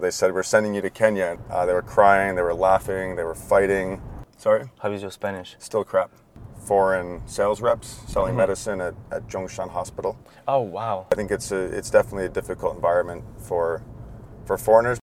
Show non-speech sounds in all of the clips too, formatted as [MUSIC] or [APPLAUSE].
They said, We're sending you to Kenya. Uh, they were crying, they were laughing, they were fighting. Sorry? How is your Spanish? Still crap. Foreign sales reps selling Mhm. medicine at, at Zhongshan Hospital. Oh wow. I think it's a, it's definitely a difficult environment for for foreigners.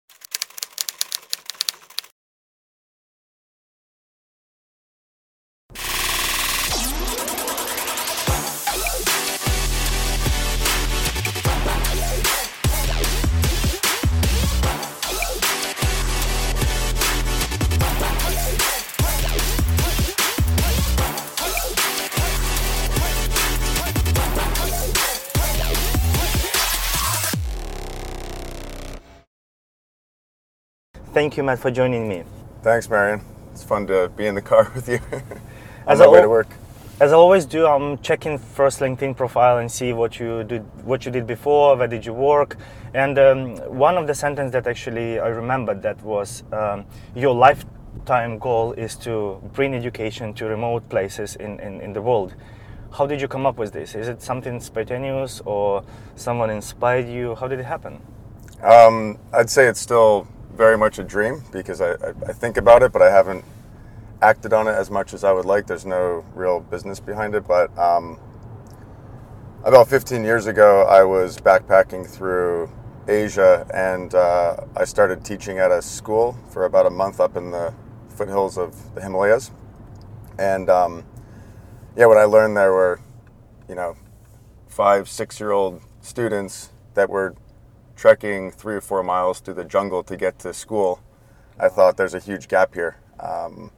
Thank you, Matt, for joining me. Thanks, Marion. It's fun to be in the car [LAUGHS] with you on As my I way to work. As I always do, I'm checking first LinkedIn profile and see what you did, what you did before, where did you work, and um, one of the sentences that actually I remembered that was um, your lifetime goal is to bring education to remote places in, in, in the world. How did you come up with this? Is it something spontaneous or someone inspired you? How did it happen? Um, I'd say it's still very much a dream because I, I, I think about it, but I haven't acted on it as much as I would like. There's no real business behind it. But um, about 15 years ago, I was backpacking through Asia and uh, I started teaching at a school for about a month up in the foothills of the Himalayas. And um, yeah, what I learned there were, you know, five, six year old students that were trekking three or four miles through the jungle to get to school. I thought there's a huge gap here. Um,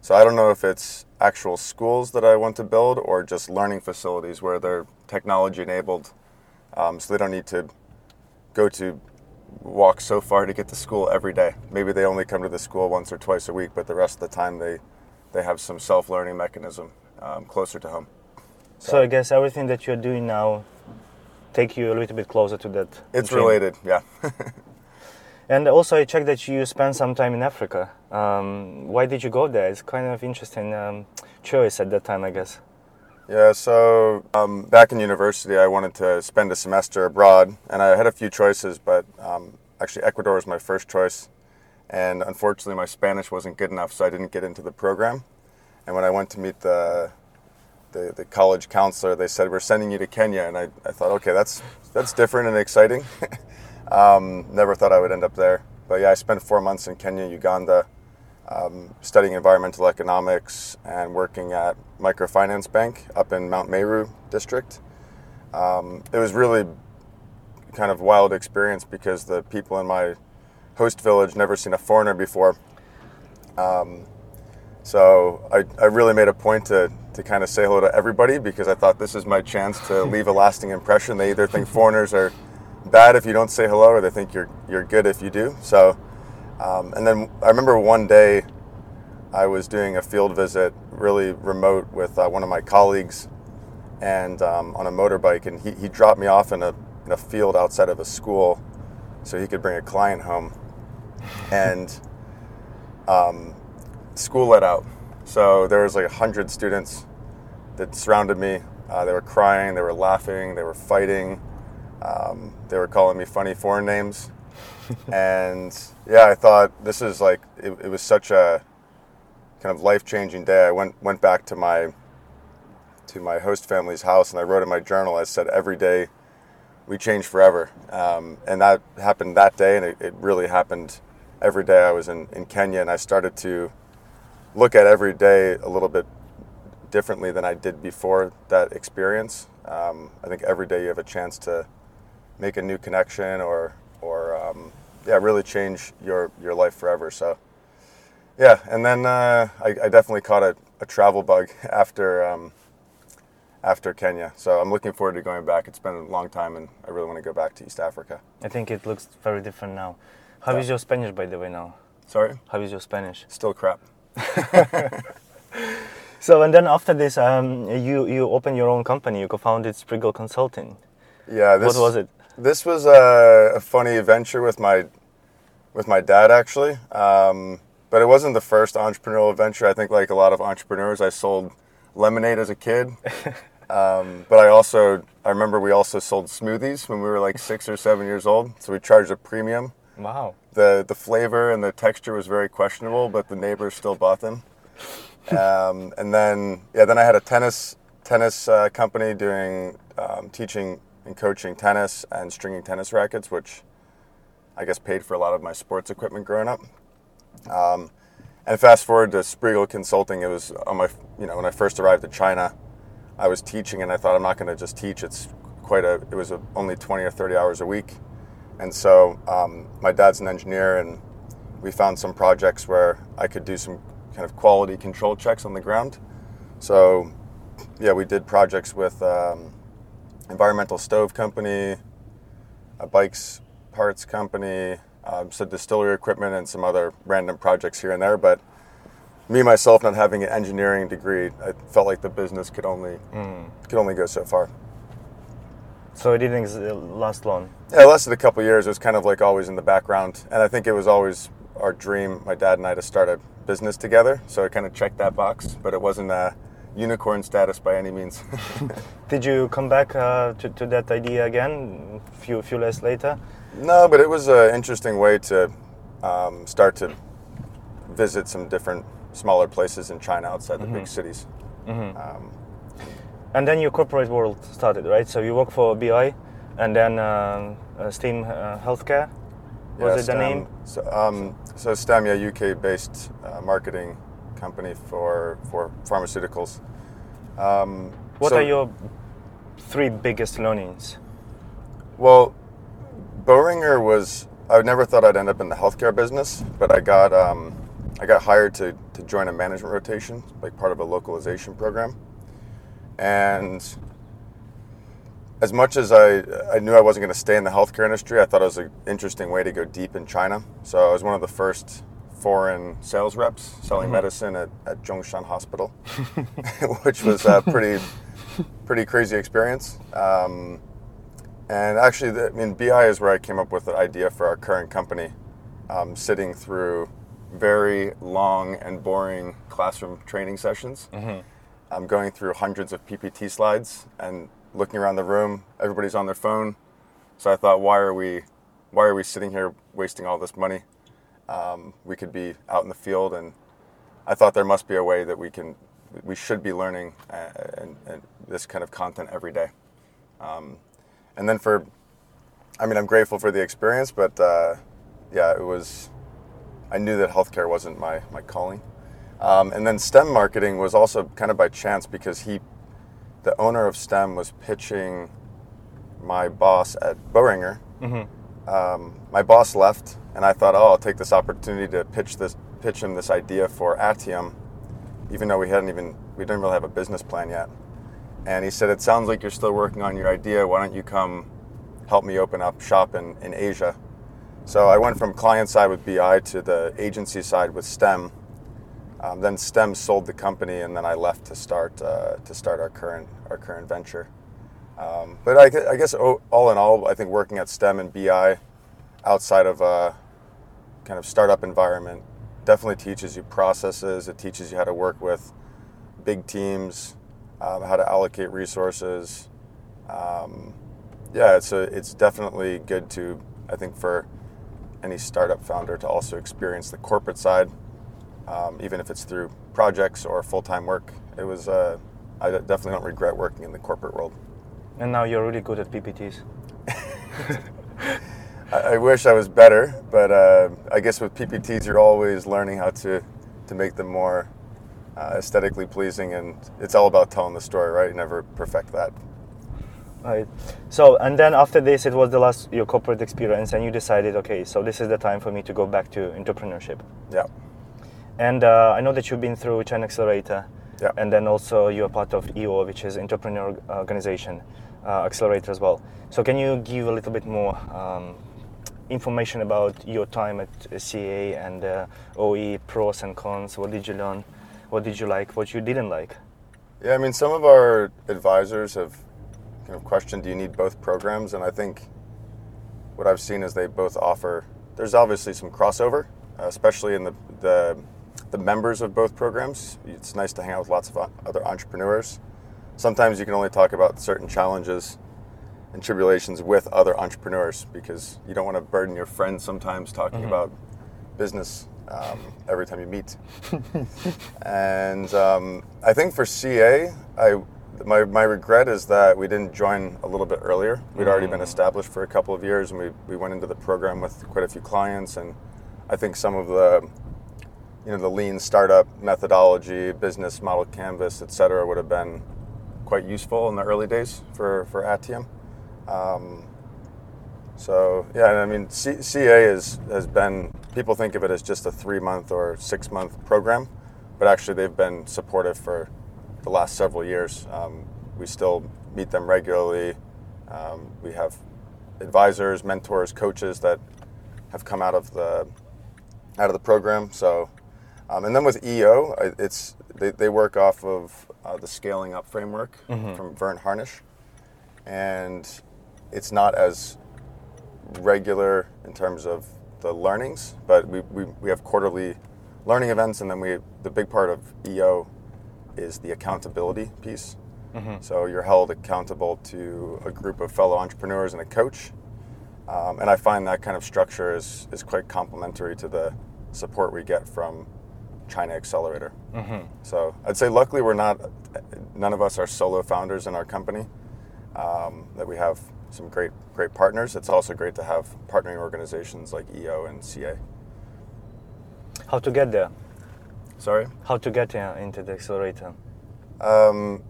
so I don't know if it's actual schools that I want to build or just learning facilities where they're technology enabled, um, so they don't need to go to walk so far to get to school every day. Maybe they only come to the school once or twice a week, but the rest of the time they they have some self learning mechanism um, closer to home. So I guess everything that you're doing now take you a little bit closer to that. It's dream. related, yeah. [LAUGHS] And also, I checked that you spent some time in Africa. Um, why did you go there? It's kind of interesting um, choice at that time, I guess. Yeah, so um, back in university, I wanted to spend a semester abroad, and I had a few choices, but um, actually, Ecuador was my first choice. And unfortunately, my Spanish wasn't good enough, so I didn't get into the program. And when I went to meet the the, the college counselor, they said, "We're sending you to Kenya," and I, I thought, okay, that's that's different and exciting. [LAUGHS] um, never thought I would end up there, but yeah, I spent four months in Kenya, Uganda, um, studying environmental economics and working at Microfinance Bank up in Mount Meru district. Um, it was really kind of wild experience because the people in my host village never seen a foreigner before. Um, so I, I really made a point to, to kind of say hello to everybody because I thought this is my chance to [LAUGHS] leave a lasting impression. They either think foreigners are bad if you don't say hello or they think you're, you're good if you do. So um, and then I remember one day I was doing a field visit, really remote, with uh, one of my colleagues, and um, on a motorbike, and he, he dropped me off in a in a field outside of a school, so he could bring a client home, [LAUGHS] and um, school let out, so there was like a hundred students that surrounded me. Uh, they were crying, they were laughing, they were fighting, um, they were calling me funny foreign names [LAUGHS] and yeah, I thought this is like it, it was such a kind of life changing day. I went went back to my to my host family's house and I wrote in my journal. I said every day we change forever, um, and that happened that day, and it, it really happened every day. I was in, in Kenya, and I started to look at every day a little bit differently than I did before that experience. Um, I think every day you have a chance to make a new connection or or um, yeah, really change your your life forever. So yeah, and then uh, I, I definitely caught a, a travel bug [LAUGHS] after um, after Kenya. So I'm looking forward to going back. It's been a long time, and I really want to go back to East Africa. I think it looks very different now. How is Yeah. your Spanish, by the way, now? Sorry, How is your Spanish? still crap. [LAUGHS] So, and then after this, um, you you opened your own company. You co-founded Sprigle Consulting. Yeah, this what was it? This was a, a funny adventure with my with my dad actually, um, but it wasn't the first entrepreneurial adventure. I think like a lot of entrepreneurs, I sold lemonade as a kid, [LAUGHS] um, but I also I remember we also sold smoothies when we were like six or seven years old. So we charged a premium Wow. The the flavor and the texture was very questionable, but the neighbors still bought them. Um, and then yeah, then I had a tennis tennis uh, company doing um, teaching and coaching tennis and stringing tennis rackets, which I guess paid for a lot of my sports equipment growing up. Um, and fast forward to Sprigle Consulting, it was on my you know when I first arrived to China, I was teaching and I thought I'm not going to just teach. It's quite a it was a, only 20 or 30 hours a week, and so um, my dad's an engineer and we found some projects where I could do some kind of quality control checks on the ground. So yeah, we did projects with um, environmental stove company, a bikes parts company, um, some distillery equipment, and some other random projects here and there. But me myself, not having an engineering degree, I felt like the business could only could only go so far. So it didn't ex- last long. Yeah, it lasted a couple years. It was kind of like always in the background, and I think it was always our dream, my dad and I, to start a business together. So I kind of checked that box, but it wasn't a unicorn status by any means. [LAUGHS] Did you come back uh, to, to that idea again a few, few years later? No, but it was an interesting way to um, start to visit some different smaller places in China outside the big cities. Um, And then your corporate world started, right? So you work for BI and then um, uh, Steam uh, Healthcare. Was yeah, it the name? So, um, so STEM, yeah, UK-based uh, marketing company for for pharmaceuticals. Um, What so- are your three biggest learnings? Well, Boehringer was. I never thought I'd end up in the healthcare business, but I got um, I got hired to, to join a management rotation, like part of a localization program. And as much as I, I knew I wasn't going to stay in the healthcare industry, I thought it was an interesting way to go deep in China. So I was one of the first foreign sales reps selling medicine at, at Zhongshan Hospital, [LAUGHS] [LAUGHS] which was a pretty pretty crazy experience. Um, and actually, the, I mean, BI is where I came up with the idea for our current company, um, sitting through very long and boring classroom training sessions. I'm going through hundreds of PPT slides and looking around the room. Everybody's on their phone. So I thought, why are we, why are we sitting here wasting all this money? Um, we could be out in the field, and I thought there must be a way that we can, we should be learning uh, and, and this kind of content every day. Um, and then for, I mean, I'm grateful for the experience, but uh, yeah, it was. I knew that healthcare wasn't my my calling. Um, and then STEM marketing was also kind of by chance because he, the owner of STEM, was pitching my boss at Boehringer. Um, my boss left, and I thought, oh, I'll take this opportunity to pitch this pitch him this idea for Atium, even though we hadn't even we didn't really have a business plan yet. And he said, it sounds like you're still working on your idea. Why don't you come help me open up shop in, in Asia? So I went from client side with BI to the agency side with STEM. Um, then STEM sold the company, and then I left to start uh, to start our current our current venture. Um, but I, I guess all in all, I think working at STEM and BI outside of a kind of startup environment definitely teaches you processes. It teaches you how to work with big teams, um, how to allocate resources. Um, yeah, it's a, it's definitely good to I think for any startup founder to also experience the corporate side, um, even if it's through projects or full time work. It was uh, I definitely don't regret working in the corporate world. And now you're really good at PPTs. [LAUGHS] I, I wish I was better, but uh, I guess with PPTs you're always learning how to to make them more uh, aesthetically pleasing, and it's all about telling the story, right? You never perfect that. Right. So, and then after this, it was the last your corporate experience, and you decided, okay, so this is the time for me to go back to entrepreneurship. Yeah, And uh, I know that you've been through China Accelerator, Yeah. and then also you're part of EO, which is Entrepreneur Organization uh, Accelerator as well. So, can you give a little bit more um, information about your time at CA and uh, OE, pros and cons? What did you learn? What did you like? What you didn't like? yeah. I mean, some of our advisors have kind of questioned, do you need both programs? And I think what I've seen is they both offer. There's obviously some crossover, uh, especially in the, the the members of both programs. It's nice to hang out with lots of other entrepreneurs. Sometimes you can only talk about certain challenges, and tribulations with other entrepreneurs because you don't want to burden your friends sometimes talking about business um, every time you meet. [LAUGHS] and um, I think for CA, I my, my regret is that we didn't join a little bit earlier. We'd already been established for a couple of years, and we, we went into the program with quite a few clients. And I think some of the you know the lean startup methodology, business model canvas, et cetera, would have been quite useful in the early days for for Atium. Um, so yeah, I mean, C- CA is, has been. People think of it as just a three month or six month program, but actually they've been supportive for the last several years. Um, we still meet them regularly. Um, we have advisors, mentors, coaches that have come out of the out of the program. So, um, and then with EO, it's they, they work off of uh, the scaling up framework from Verne Harnish, and it's not as regular in terms of the learnings, but we, we, we have quarterly learning events, and then we the big part of EO is the accountability piece. So you're held accountable to a group of fellow entrepreneurs and a coach, um, and I find that kind of structure is is quite complementary to the support we get from China Accelerator. So I'd say luckily we're not none of us are solo founders in our company. Um, that we have some great great partners. It's also great to have partnering organizations like EO and CA. How to get there? Sorry. How to get uh, into the accelerator? Um,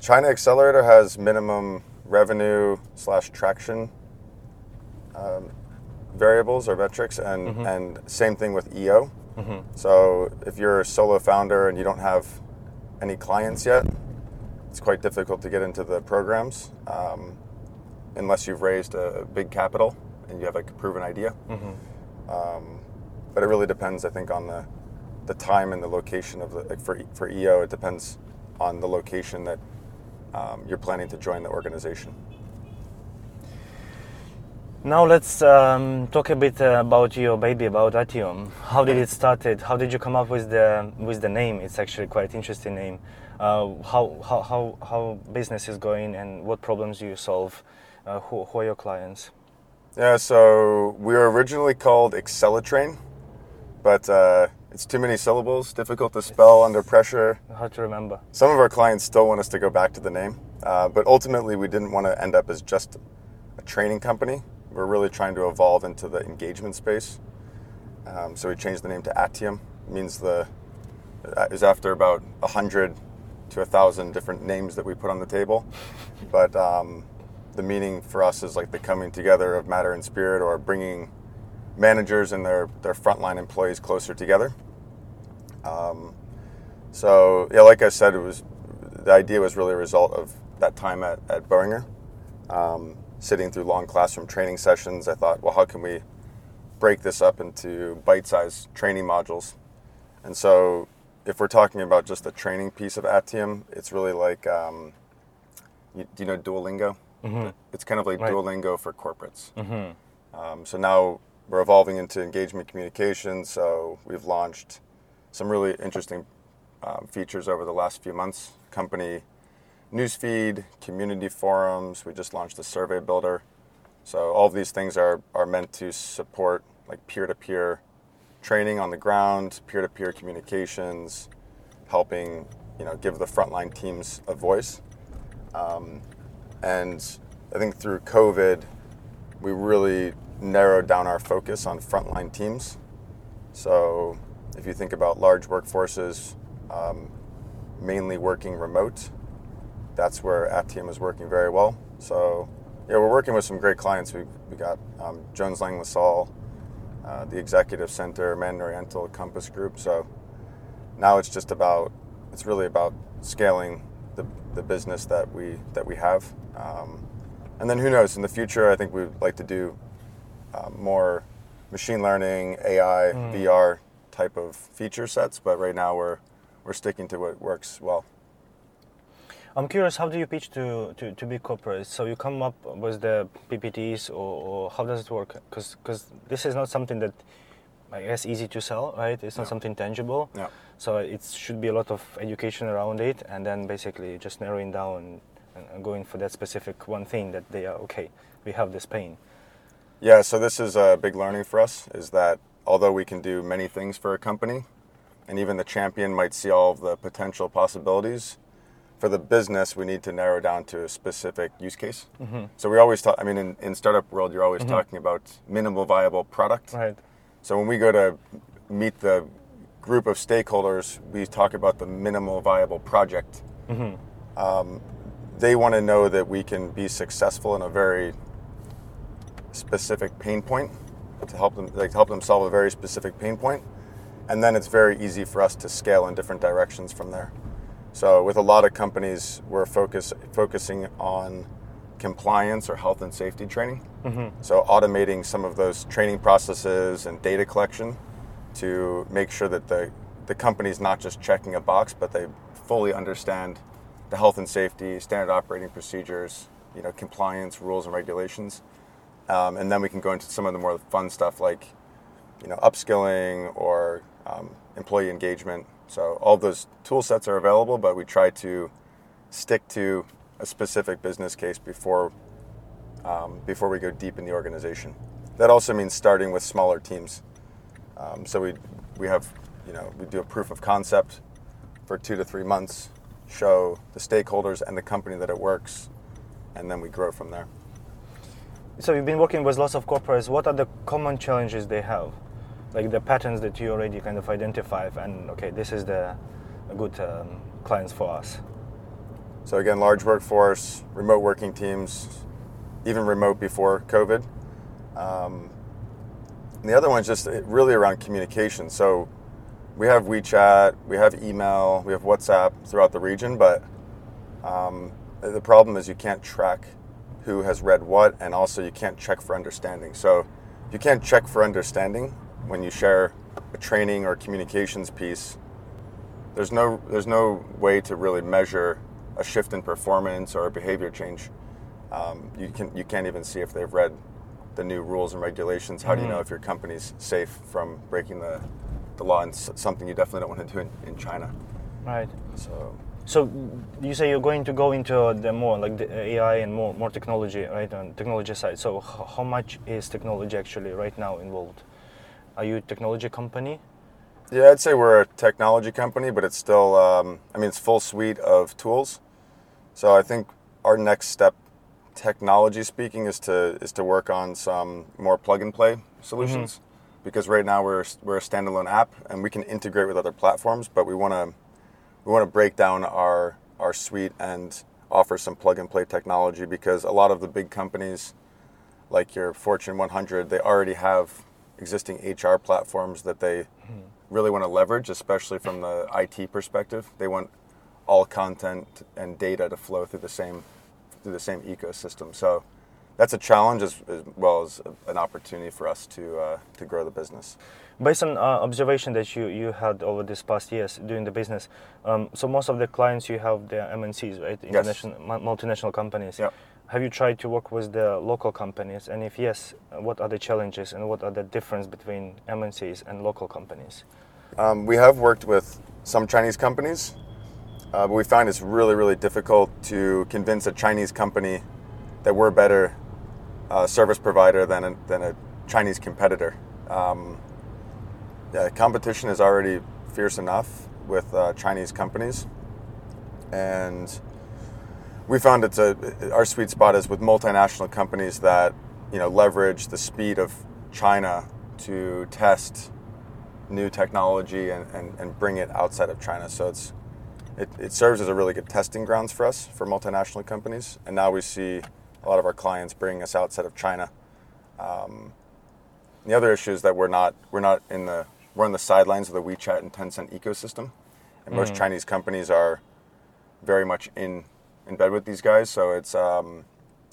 China Accelerator has minimum revenue slash traction um, variables or metrics, and and same thing with EO. So if you're a solo founder and you don't have any clients yet, it's quite difficult to get into the programs um, unless you've raised a big capital and you have like a proven idea. Um, but it really depends, I think, on the the time and the location of the like for for EO. It depends on the location that um, you're planning to join the organization. Now let's um, talk a bit uh, about your baby, about Atium. How did it started? How did you come up with the with the name? It's actually quite interesting name. Uh, how, how how how business is going and what problems do you solve? Uh, who, who are your clients? Yeah, so we were originally called Accelertrain, but uh, it's too many syllables, difficult to spell under pressure. Hard to remember? Some of our clients still want us to go back to the name, uh, but ultimately we didn't want to end up as just a training company. We're really trying to evolve into the engagement space. Um, so we changed the name to Atium. It means the uh, is after about a hundred to a thousand different names that we put on the table, [LAUGHS] but um, the meaning for us is like the coming together of matter and spirit, or bringing managers and their their frontline employees closer together. Um, so yeah, like I said, it was the idea was really a result of that time at at Boehringer, um, sitting through long classroom training sessions. I thought, well, how can we break this up into bite-sized training modules? And so, if we're talking about just the training piece of Atium, it's really like, um, you, do you know Duolingo? It's kind of like Right. Duolingo for corporates. Um, so now we're evolving into engagement communication. So we've launched some really interesting um, features over the last few months. Company newsfeed, community forums. We just launched a survey builder. So all of these things are, are meant to support like peer-to-peer training on the ground, peer-to-peer communications, helping you know give the frontline teams a voice. Um, and I think through COVID, we really narrowed down our focus on frontline teams. So if you think about large workforces, um, mainly working remote, that's where Atium is working very well. So yeah, we're working with some great clients. We we got um, Jones Lang LaSalle, uh, the Executive Center, Man Oriental, Compass Group. So now it's just about it's really about scaling the, the business that we that we have. Um, and then who knows in the future? I think we'd like to do uh, more machine learning, AI, VR type of feature sets. But right now we're we're sticking to what works well. I'm curious, how do you pitch to, to, to big corporates? So you come up with the PPTs, or, or how does it work? Because this is not something that I guess easy to sell, right? It's not Yeah. something tangible. Yeah. So it should be a lot of education around it, and then basically just narrowing down and going for that specific one thing that they are okay. We have this pain. Yeah, so this is a big learning for us is that although we can do many things for a company, and even the champion might see all of the potential possibilities, for the business, we need to narrow down to a specific use case. Mm-hmm. So we always talk, I mean, in, in startup world, you're always mm-hmm. talking about minimal viable product. Right. So when we go to meet the group of stakeholders, we talk about the minimal viable project. Mm-hmm. Um, they want to know that we can be successful in a very specific pain point to help them like help them solve a very specific pain point, and then it's very easy for us to scale in different directions from there. So with a lot of companies, we're focus, focusing on compliance or health and safety training. Mm-hmm. So automating some of those training processes and data collection to make sure that the the company's not just checking a box, but they fully understand the health and safety, standard operating procedures, you know, compliance rules and regulations, um, and then we can go into some of the more fun stuff like, you know, upskilling or um, employee engagement. So all those tool sets are available, but we try to stick to a specific business case before um, before we go deep in the organization. That also means starting with smaller teams. Um, so we we have you know we do a proof of concept for two to three months, show the stakeholders and the company that it works, and then we grow from there. So you've been working with lots of corporates. What are the common challenges they have? Like the patterns that you already kind of identify and okay this is the good um, clients for us. So again large workforce remote working teams even remote before covid. Um, and the other one's just really around communication. So we have wechat we have email we have whatsapp throughout the region but um, the problem is you can't track who has read what and also you can't check for understanding. So you can't check for understanding when you share a training or communications piece, there's no there's no way to really measure a shift in performance or a behavior change. Um, you can you can't even see if they've read the new rules and regulations. How do you know mm-hmm. if your company's safe from breaking the, the law and something you definitely don't want to do in, in China? Right. So. So you say you're going to go into the more like the AI and more more technology, right? On technology side. So how much is technology actually right now involved? Are you a technology company? Yeah, I'd say we're a technology company, but it's still, um, I mean, it's full suite of tools. So I think our next step, technology speaking, is to is to work on some more plug and play solutions. Mm-hmm. Because right now we're we're a standalone app and we can integrate with other platforms, but we want to we want to break down our our suite and offer some plug and play technology because a lot of the big companies like your Fortune 100, they already have existing HR platforms that they really want to leverage, especially from the IT perspective. They want all content and data to flow through the same through the same ecosystem. So that's a challenge as, as well as an opportunity for us to uh, to grow the business. Based on uh, observation that you, you had over this past years doing the business, um, so most of the clients you have the MNCs, right? International yes. multinational companies. Yeah. Have you tried to work with the local companies? And if yes, what are the challenges and what are the difference between MNCs and local companies? Um, we have worked with some Chinese companies, uh, but we find it's really, really difficult to convince a Chinese company that we're a better uh, service provider than a, than a Chinese competitor. Um, yeah, competition is already fierce enough with uh, Chinese companies, and we found it's a our sweet spot is with multinational companies that you know leverage the speed of China to test new technology and, and, and bring it outside of China. So it's it, it serves as a really good testing grounds for us for multinational companies. And now we see a lot of our clients bringing us outside of China. Um, the other issue is that we're not we're not in the we're on the sidelines of the WeChat and Tencent ecosystem, and most mm. Chinese companies are very much in in bed with these guys. So it's um,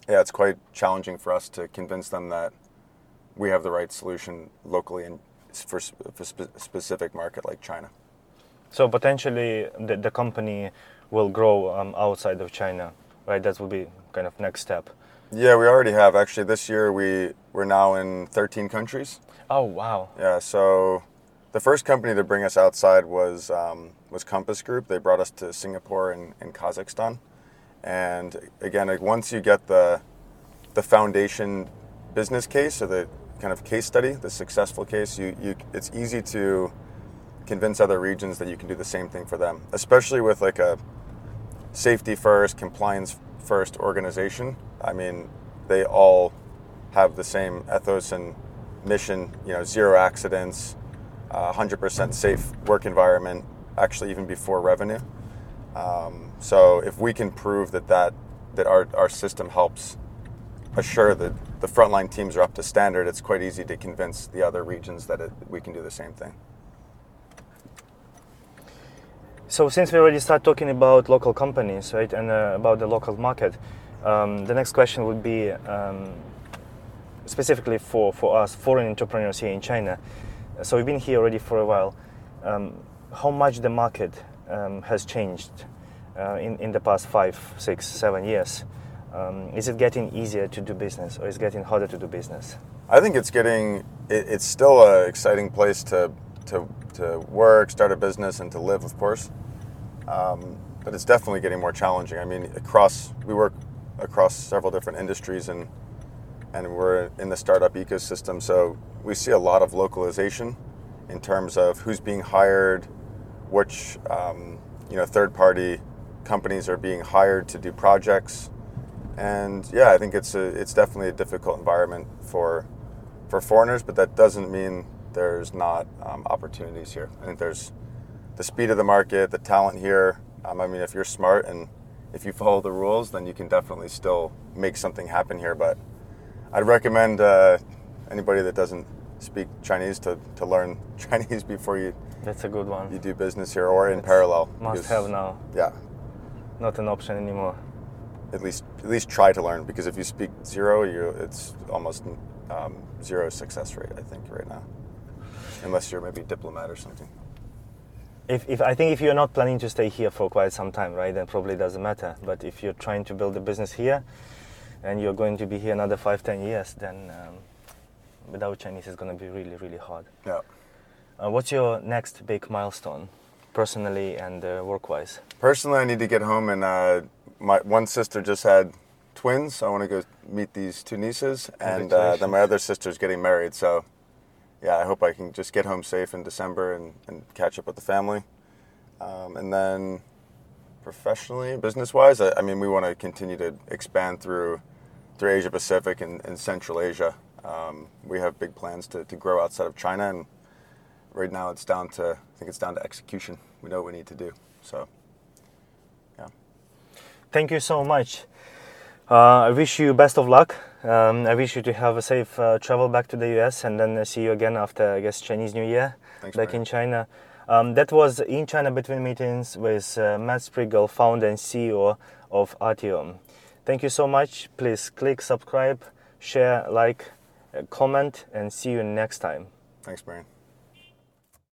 yeah, it's quite challenging for us to convince them that we have the right solution locally and for, for a specific market like China. So potentially the, the company will grow um, outside of China, right? That will be kind of next step. Yeah, we already have. Actually, this year we we're now in 13 countries. Oh wow! Yeah, so the first company to bring us outside was um, was Compass Group. They brought us to Singapore and, and Kazakhstan And again, like once you get the the foundation business case or the kind of case study, the successful case, you, you it's easy to convince other regions that you can do the same thing for them, especially with like a safety first, compliance first organization. I mean, they all have the same ethos and mission, you know, zero accidents, uh, 100% safe work environment, actually even before revenue. Um, so if we can prove that that, that our, our system helps assure that the frontline teams are up to standard, it's quite easy to convince the other regions that it, we can do the same thing. So since we already start talking about local companies, right, and uh, about the local market, um, the next question would be um, specifically for, for us foreign entrepreneurs here in China. So we've been here already for a while. Um, how much the market um, has changed in, in the past five, six, seven years? Um, is it getting easier to do business or is it getting harder to do business? I think it's getting, it, it's still an exciting place to, to, to work, start a business, and to live, of course. Um, but it's definitely getting more challenging. I mean, across, we work across several different industries and, and we're in the startup ecosystem. So we see a lot of localization in terms of who's being hired, which um, you know third party companies are being hired to do projects and yeah, I think it's a, it's definitely a difficult environment for for foreigners, but that doesn't mean there's not um, opportunities here. I think there's the speed of the market, the talent here. Um, I mean, if you're smart and if you follow the rules, then you can definitely still make something happen here. But I'd recommend uh, anybody that doesn't speak Chinese to, to learn [LAUGHS] Chinese before you. That's a good one. You do business here or in parallel. Must because, have now. Yeah. Not an option anymore at least at least try to learn because if you speak zero, you it's almost um, zero success rate. I think right now, unless you're maybe a diplomat or something. If, if I think if you're not planning to stay here for quite some time, right, then probably doesn't matter. But if you're trying to build a business here, and you're going to be here another five, ten years, then um, without Chinese, it's going to be really, really hard. Yeah. Uh, what's your next big milestone, personally and uh, work-wise? Personally, I need to get home and uh, my one sister just had twins, so I want to go meet these two nieces, and uh, then my other sister's getting married. So, yeah, I hope I can just get home safe in December and, and catch up with the family. Um, and then, professionally, business-wise, I, I mean, we want to continue to expand through through Asia Pacific and, and Central Asia. Um, we have big plans to, to grow outside of China, and right now it's down to I think it's down to execution. We know what we need to do. So yeah. thank you so much. Uh, I wish you best of luck. Um, I wish you to have a safe uh, travel back to the US and then see you again after, I guess, Chinese New Year Thanks, back in China. Um, that was in China Between Meetings with uh, Matt Sprigle, founder and CEO of Atium. Thank you so much. Please click subscribe, share, like, uh, comment, and see you next time. Thanks, Brian.